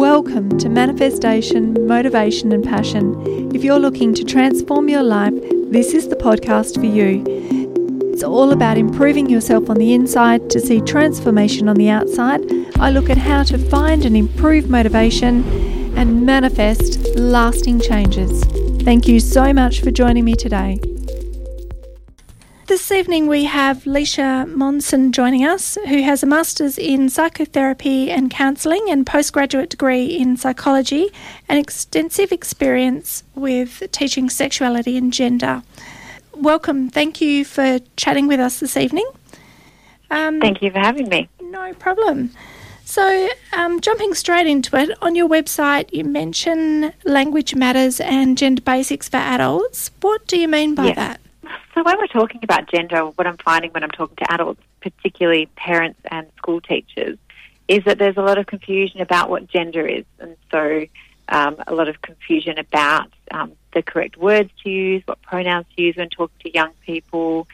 Welcome to Manifestation, Motivation and Passion. If you're looking to transform your life, this is the podcast for you. It's all about improving yourself on the inside to see transformation on the outside. I look at how to find and improve motivation and manifest lasting changes. Thank you so much for joining me today. This evening we have Leesha Monson joining us, who has a Master's in Psychotherapy and Counselling and postgraduate degree in Psychology and extensive experience with teaching sexuality and gender. Welcome. Thank you for chatting with us this evening. Um, Thank you for having me. No problem. So, um, jumping straight into it, on your website you mention language matters and gender basics for adults. What do you mean by yes. that? When we're talking about gender, what I'm finding when I'm talking to adults, particularly parents and school teachers, is that there's a lot of confusion about what gender is, and so um, a lot of confusion about um, the correct words to use, what pronouns to use when talking to young people,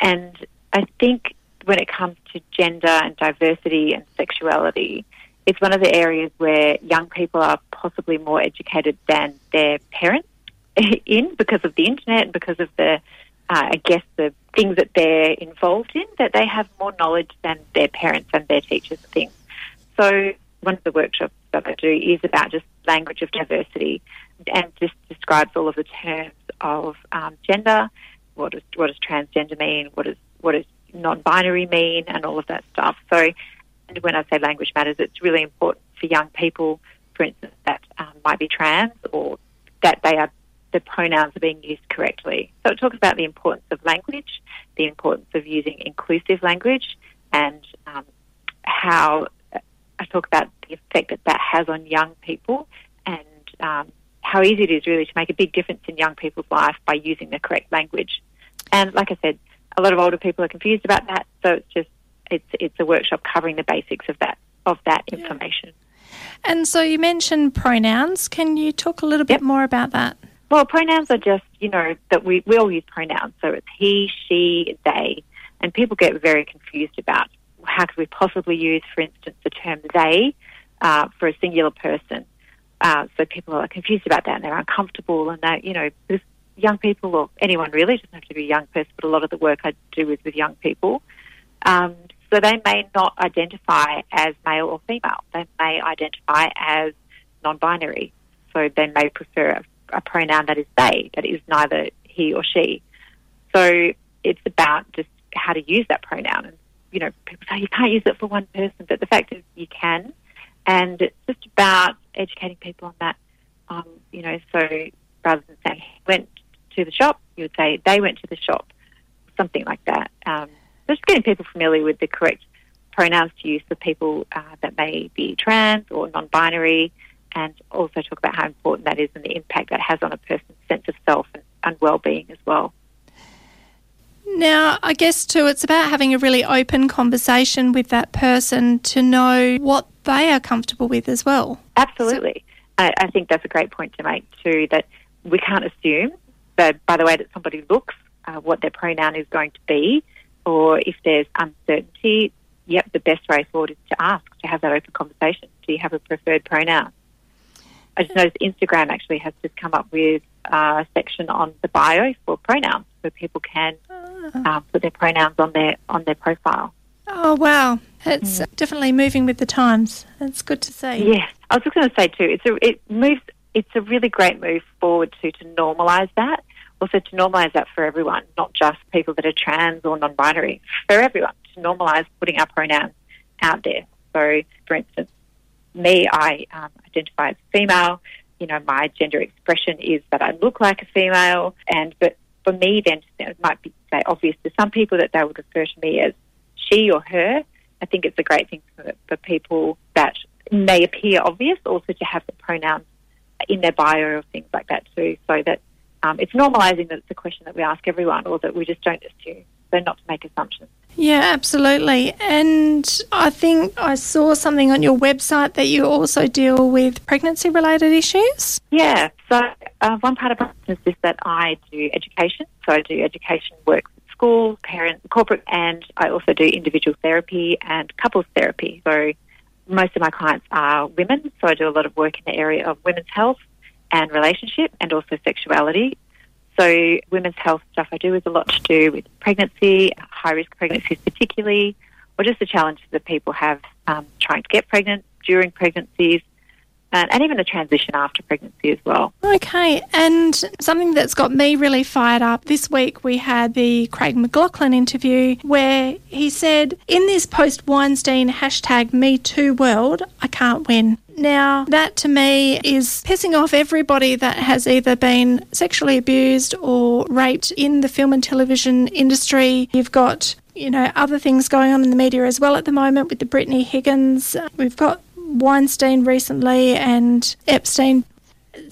and I think when it comes to gender and diversity and sexuality, it's one of the areas where young people are possibly more educated than their parents in because of the internet and because of the uh, I guess, the things that they're involved in, that they have more knowledge than their parents and their teachers and things. So one of the workshops that I do is about just language of diversity and just describes all of the terms of um, gender, what does, what does transgender mean, what does, what does non-binary mean, and all of that stuff. So when I say language matters, it's really important for young people, for instance, that um, might be trans or that they are the pronouns are being used correctly. So it talks about the importance of language, the importance of using inclusive language, and um, how I talk about the effect that that has on young people and um, how easy it is really to make a big difference in young people's life by using the correct language. And like I said, a lot of older people are confused about that, so it's just it's it's a workshop covering the basics of that of that information. Yeah. And so you mentioned pronouns. Can you talk a little bit more about that? Well, pronouns are just, you know, that we, we all use pronouns. So it's he, she, they. And people get very confused about how could we possibly use, for instance, the term they uh, for a singular person. Uh, so people are confused about that and they're uncomfortable and they, you know, young people or anyone really, doesn't have to be a young person, but a lot of the work I do is with young people. Um, so they may not identify as male or female. They may identify as non-binary. So they may prefer a pronoun that is they, that is neither he or she. So it's about just how to use that pronoun. And, you know, people say you can't use it for one person, but the fact is you can. And it's just about educating people on that. Um, you know, so rather than saying he went to the shop, you would say they went to the shop, something like that. Um, just getting people familiar with the correct pronouns to use for people uh, that may be trans or non-binary, and also talk about how important that is and the impact that has on a person's sense of self and, and well-being as well. Now, I guess too, it's about having a really open conversation with that person to know what they are comfortable with as well. Absolutely. So, I, I think that's a great point to make too, that we can't assume that by the way that somebody looks, uh, what their pronoun is going to be, or if there's uncertainty, yep, the best way forward is to ask, to have that open conversation. Do you have a preferred pronoun? I just noticed Instagram actually has just come up with a section on the bio for pronouns, where people can uh, put their pronouns on their on their profile. Oh wow, it's mm. definitely moving with the times. It's good to see. Yes, I was just going to say too. It's a it moves. It's a really great move forward to to normalise that. Also to normalise that for everyone, not just people that are trans or non-binary. For everyone to normalise putting our pronouns out there. So, for instance, me, I um, identify as female. You know, my gender expression is that I look like a female, and but for me, then it might be say obvious to some people that they would refer to me as she or her. I think it's a great thing for, for people that may appear obvious, also to have the pronouns in their bio or things like that too, so that um, it's normalising that it's a question that we ask everyone, or that we just don't assume, so not to make assumptions. Yeah, absolutely. And I think I saw something on your website that you also deal with pregnancy related issues. Yeah, so uh, one part of my business is that I do education. So I do education work with schools, parents, corporate, and I also do individual therapy and couples therapy. So most of my clients are women, so I do a lot of work in the area of women's health and relationship and also sexuality. So, women's health stuff I do is a lot to do with pregnancy, high risk pregnancies, particularly, or just the challenges that people have um, trying to get pregnant during pregnancies, and, and even the transition after pregnancy as well. Okay, and something that's got me really fired up this week, we had the Craig McLachlan interview where he said, In this post Weinstein hashtag Me Too world, I can't win. Now, that to me is pissing off everybody that has either been sexually abused or raped in the film and television industry. You've got you know, other things going on in the media as well at the moment with the Brittany Higgins. We've got Weinstein recently and Epstein.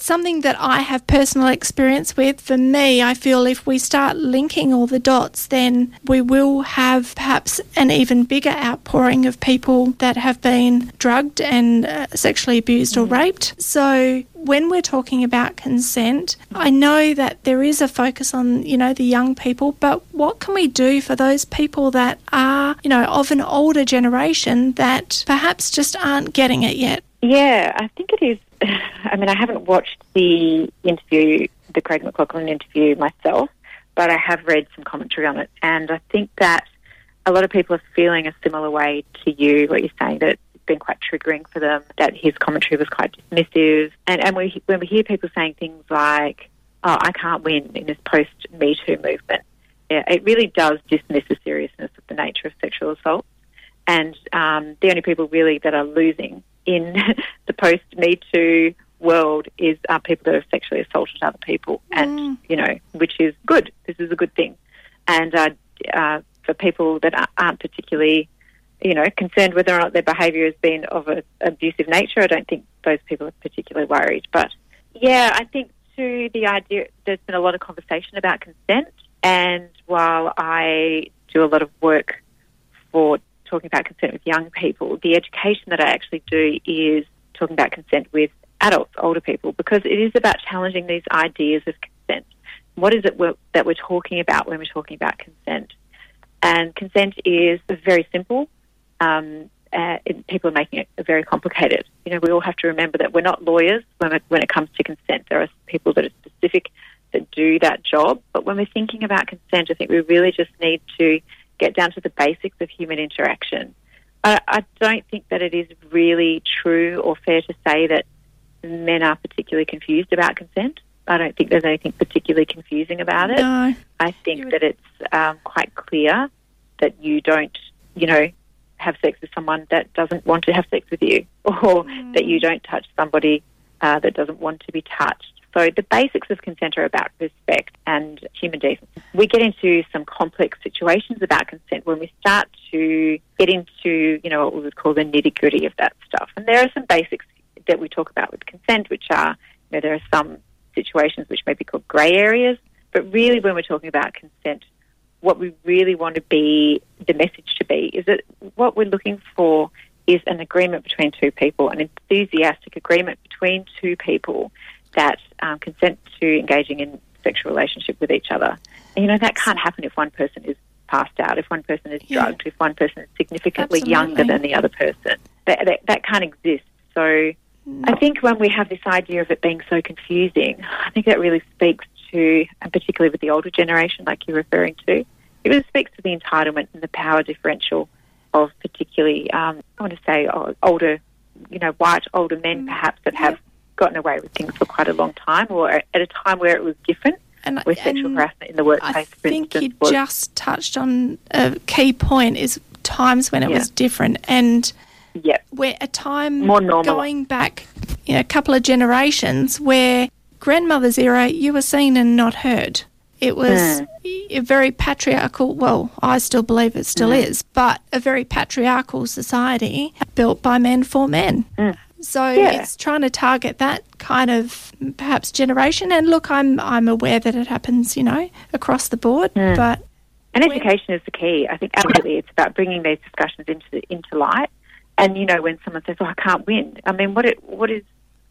Something that I have personal experience with, for me, I feel if we start linking all the dots, then we will have perhaps an even bigger outpouring of people that have been drugged and uh, sexually abused or raped. So when we're talking about consent, I know that there is a focus on, you know, the young people, but what can we do for those people that are, you know, of an older generation that perhaps just aren't getting it yet? Yeah, I think it is. I mean, I haven't watched the interview, the Craig McLachlan interview myself, but I have read some commentary on it. And I think that a lot of people are feeling a similar way to you, what you're saying, that it's been quite triggering for them, that his commentary was quite dismissive. And, and we, when we hear people saying things like, oh, I can't win in this post Me Too movement, yeah, it really does dismiss the seriousness of the nature of sexual assault. And um, the only people really that are losing in the post Me Too world is uh, people that have sexually assaulted other people, and Mm. you know, which is good. This is a good thing, and uh, uh, for people that aren't particularly, you know, concerned whether or not their behaviour has been of an abusive nature, I don't think those people are particularly worried. But yeah, I think to the idea there's been a lot of conversation about consent, and while I do a lot of work for talking about consent with young people, the education that I actually do is talking about consent with adults, older people, because it is about challenging these ideas of consent. What is it we're, that we're talking about when we're talking about consent? And consent is very simple. Um, uh, it, people are making it very complicated. You know, we all have to remember that we're not lawyers when when it comes to consent. There are people that are specific that do that job. But when we're thinking about consent, I think we really just need to get down to the basics of human interaction. I, I don't think that it is really true or fair to say that men are particularly confused about consent. I don't think there's anything particularly confusing about it. No. I think would- that it's um, quite clear that you don't, you know, have sex with someone that doesn't want to have sex with you, or that you don't touch somebody uh, that doesn't want to be touched. So the basics of consent are about respect and human decency. We get into some complex situations about consent when we start to get into, you know, what we would call the nitty gritty of that stuff. And there are some basics that we talk about with consent, which are, you know, there are some situations which may be called grey areas, but really when we're talking about consent, what we really want to be, the message to be, is that what we're looking for is an agreement between two people, an enthusiastic agreement between two people that um, consent to engaging in sexual relationship with each other. And, you know, that can't happen if one person is passed out, if one person is Yeah. drugged, if one person is significantly younger than the other person. That, that, that can't exist. So I think when we have this idea of it being so confusing, I think that really speaks to, and particularly with the older generation, like you're referring to, it really speaks to the entitlement and the power differential of particularly, um, I want to say, older, you know, white older men perhaps that have gotten away with things for quite a long time, or at a time where it was different, And, where sexual harassment in the workplace, I think you was just touched on a key point is times when it Yeah. was different and yeah, where a time More normal. going back you know, a couple of generations where grandmother's era you were seen and not heard. It was hmm. a very patriarchal, well, I still believe it still hmm. is, but a very patriarchal society built by men for men. Hmm. So Yeah. it's trying to target that kind of perhaps generation. And look, I'm I'm aware that it happens, you know, across the board. But And education is the key. I think absolutely it's about bringing these discussions into the, into light. And you know, when someone says, "Oh, I can't win," I mean, what it, what is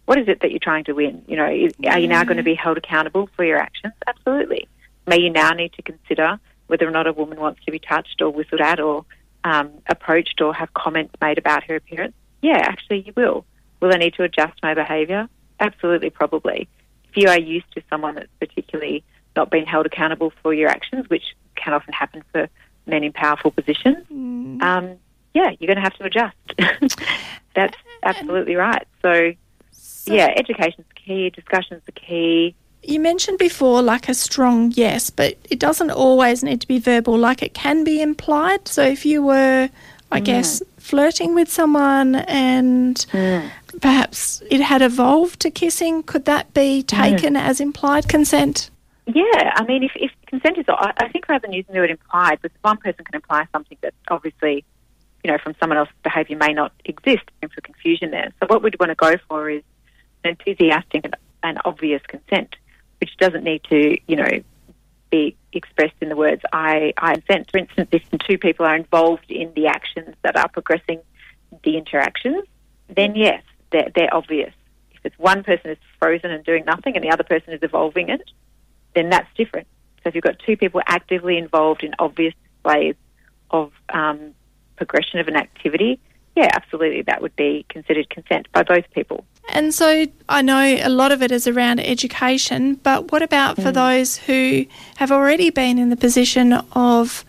what is it that you're trying to win? You know, is, are you now going to be held accountable for your actions? Absolutely. May you now need to consider whether or not a woman wants to be touched or whistled at or um, approached or have comments made about her appearance? yeah, actually you will. Will I need to adjust my behaviour? Absolutely, probably. If you are used to someone that's particularly not being held accountable for your actions, which can often happen for men in powerful positions, mm. um, yeah, you're going to have to adjust. that's absolutely right. So, so yeah, education's key, discussion's the key. You mentioned before like a strong yes, but it doesn't always need to be verbal, like it can be implied. So if you were, I mm. guess, flirting with someone and mm. Perhaps it had evolved to kissing, could that be taken mm. as implied consent? Yeah, I mean, if, if consent is, I think rather than using the word implied, because one person can imply something that obviously, you know, from someone else's behaviour may not exist, and for confusion there. So what we'd want to go for is an enthusiastic and, and obvious consent, which doesn't need to, you know, be expressed in the words I, I consent. For instance, if two people are involved in the actions that are progressing the interactions, then yes, they're, they're obvious. If it's one person is frozen and doing nothing and the other person is evolving it, then that's different. So if you've got two people actively involved in obvious displays of um, progression of an activity, yeah, absolutely, that would be considered consent by both people. And so I know a lot of it is around education, but what about for mm. those who have already been in the position of,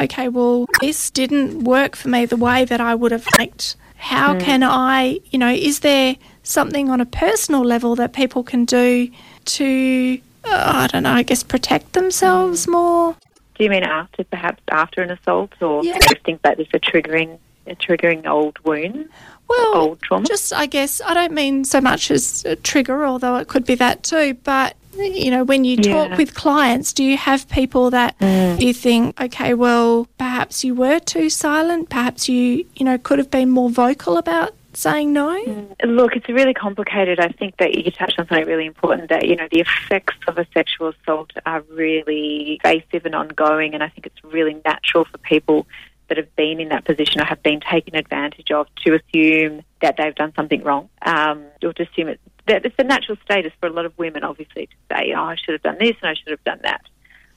okay, well, this didn't work for me the way that I would have liked? How mm. can I, you know, is there something on a personal level that people can do to, uh, I don't know, I guess protect themselves mm. more? Do you mean after, perhaps after an assault, or yeah. do you think that is a triggering, a triggering old wound? well, old trauma? Just, I guess, I don't mean so much as a trigger, although it could be that too, but you know, when you talk yeah. with clients, do you have people that mm. you think, okay, well, perhaps you were too silent, perhaps you, you know, could have been more vocal about saying no? Mm. Look, it's really complicated. I think that you touched on something really important that, you know, the effects of a sexual assault are really invasive and ongoing, and I think it's really natural for people that have been in that position or have been taken advantage of to assume that they've done something wrong um, or to assume it, that it's a natural status for a lot of women, obviously, to say, oh, I should have done this and I should have done that.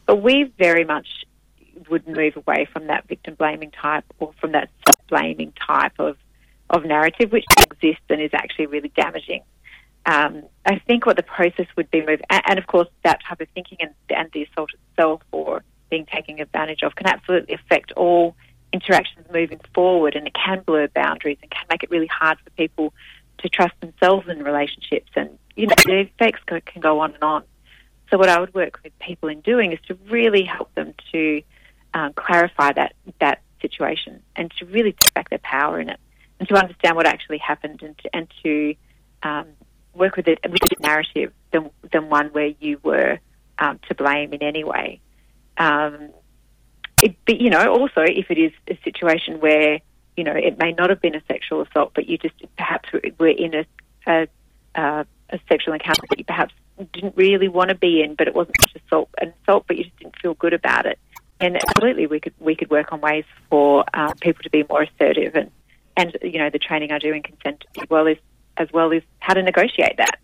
But we very much would move away from that victim blaming type or from that blaming type of, of narrative, which exists and is actually really damaging. Um, I think what the process would be, move, and, and, of course, that type of thinking and, and the assault itself or being taken advantage of can absolutely affect all interactions moving forward, and it can blur boundaries and can make it really hard for people to trust themselves in relationships. And you know, the effects can go on and on. So, what I would work with people in doing is to really help them to um, clarify that that situation and to really take back their power in it, and to understand what actually happened, and to, and to um, work with it with a narrative than than one where you were um, to blame in any way. Um, it, but, you know, also if it is a situation where, you know, it may not have been a sexual assault, but you just perhaps were in a, a, a, a sexual encounter that you perhaps didn't really want to be in, but it wasn't such assault, an assault, but you just didn't feel good about it. And absolutely, we could we could work on ways for um, people to be more assertive, and and you know the training I do in consent as well as as well as how to negotiate that.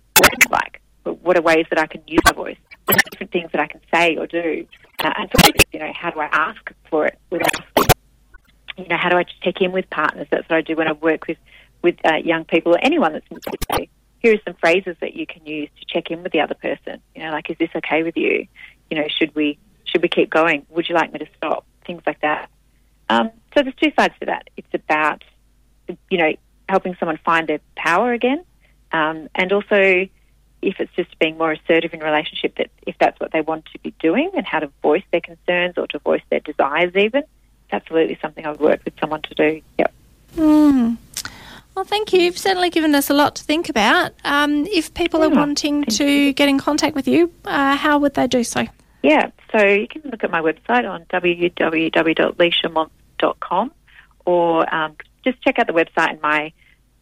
Like, what are ways that I can use my voice? What are different things that I can say or do uh, and so, you know, how do I ask for it without, you know, how do I check in with partners? That's what I do when I work with, with uh, young people or anyone that's in Here are some phrases that you can use to check in with the other person. You know, like, is this okay with you? You know, should we, should we keep going? Would you like me to stop? Things like that. Um, so there's two sides to that. It's about, you know, helping someone find their power again, um, and also if it's just being more assertive in relationship, that if that's what they want to be doing and how to voice their concerns or to voice their desires, even, absolutely something I would work with someone to do. Yep. Mm. Well, thank you. You've certainly given us a lot to think about. Um, if people are wanting to you. get in contact with you, uh, how would they do so? Yeah, so you can look at my website on www.leishamont.com or um, just check out the website and my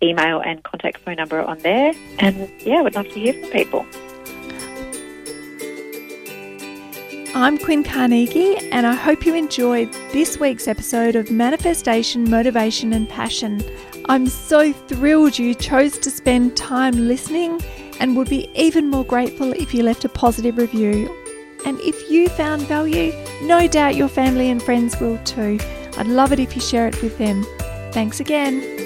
email and contact phone number on there. And yeah, I would love to hear from people. I'm Quinn Carnegie, and I hope you enjoyed this week's episode of Manifestation, Motivation, and Passion. I'm so thrilled you chose to spend time listening and would be even more grateful if you left a positive review. And if you found value, no doubt your family and friends will too. I'd love it if you share it with them. Thanks again.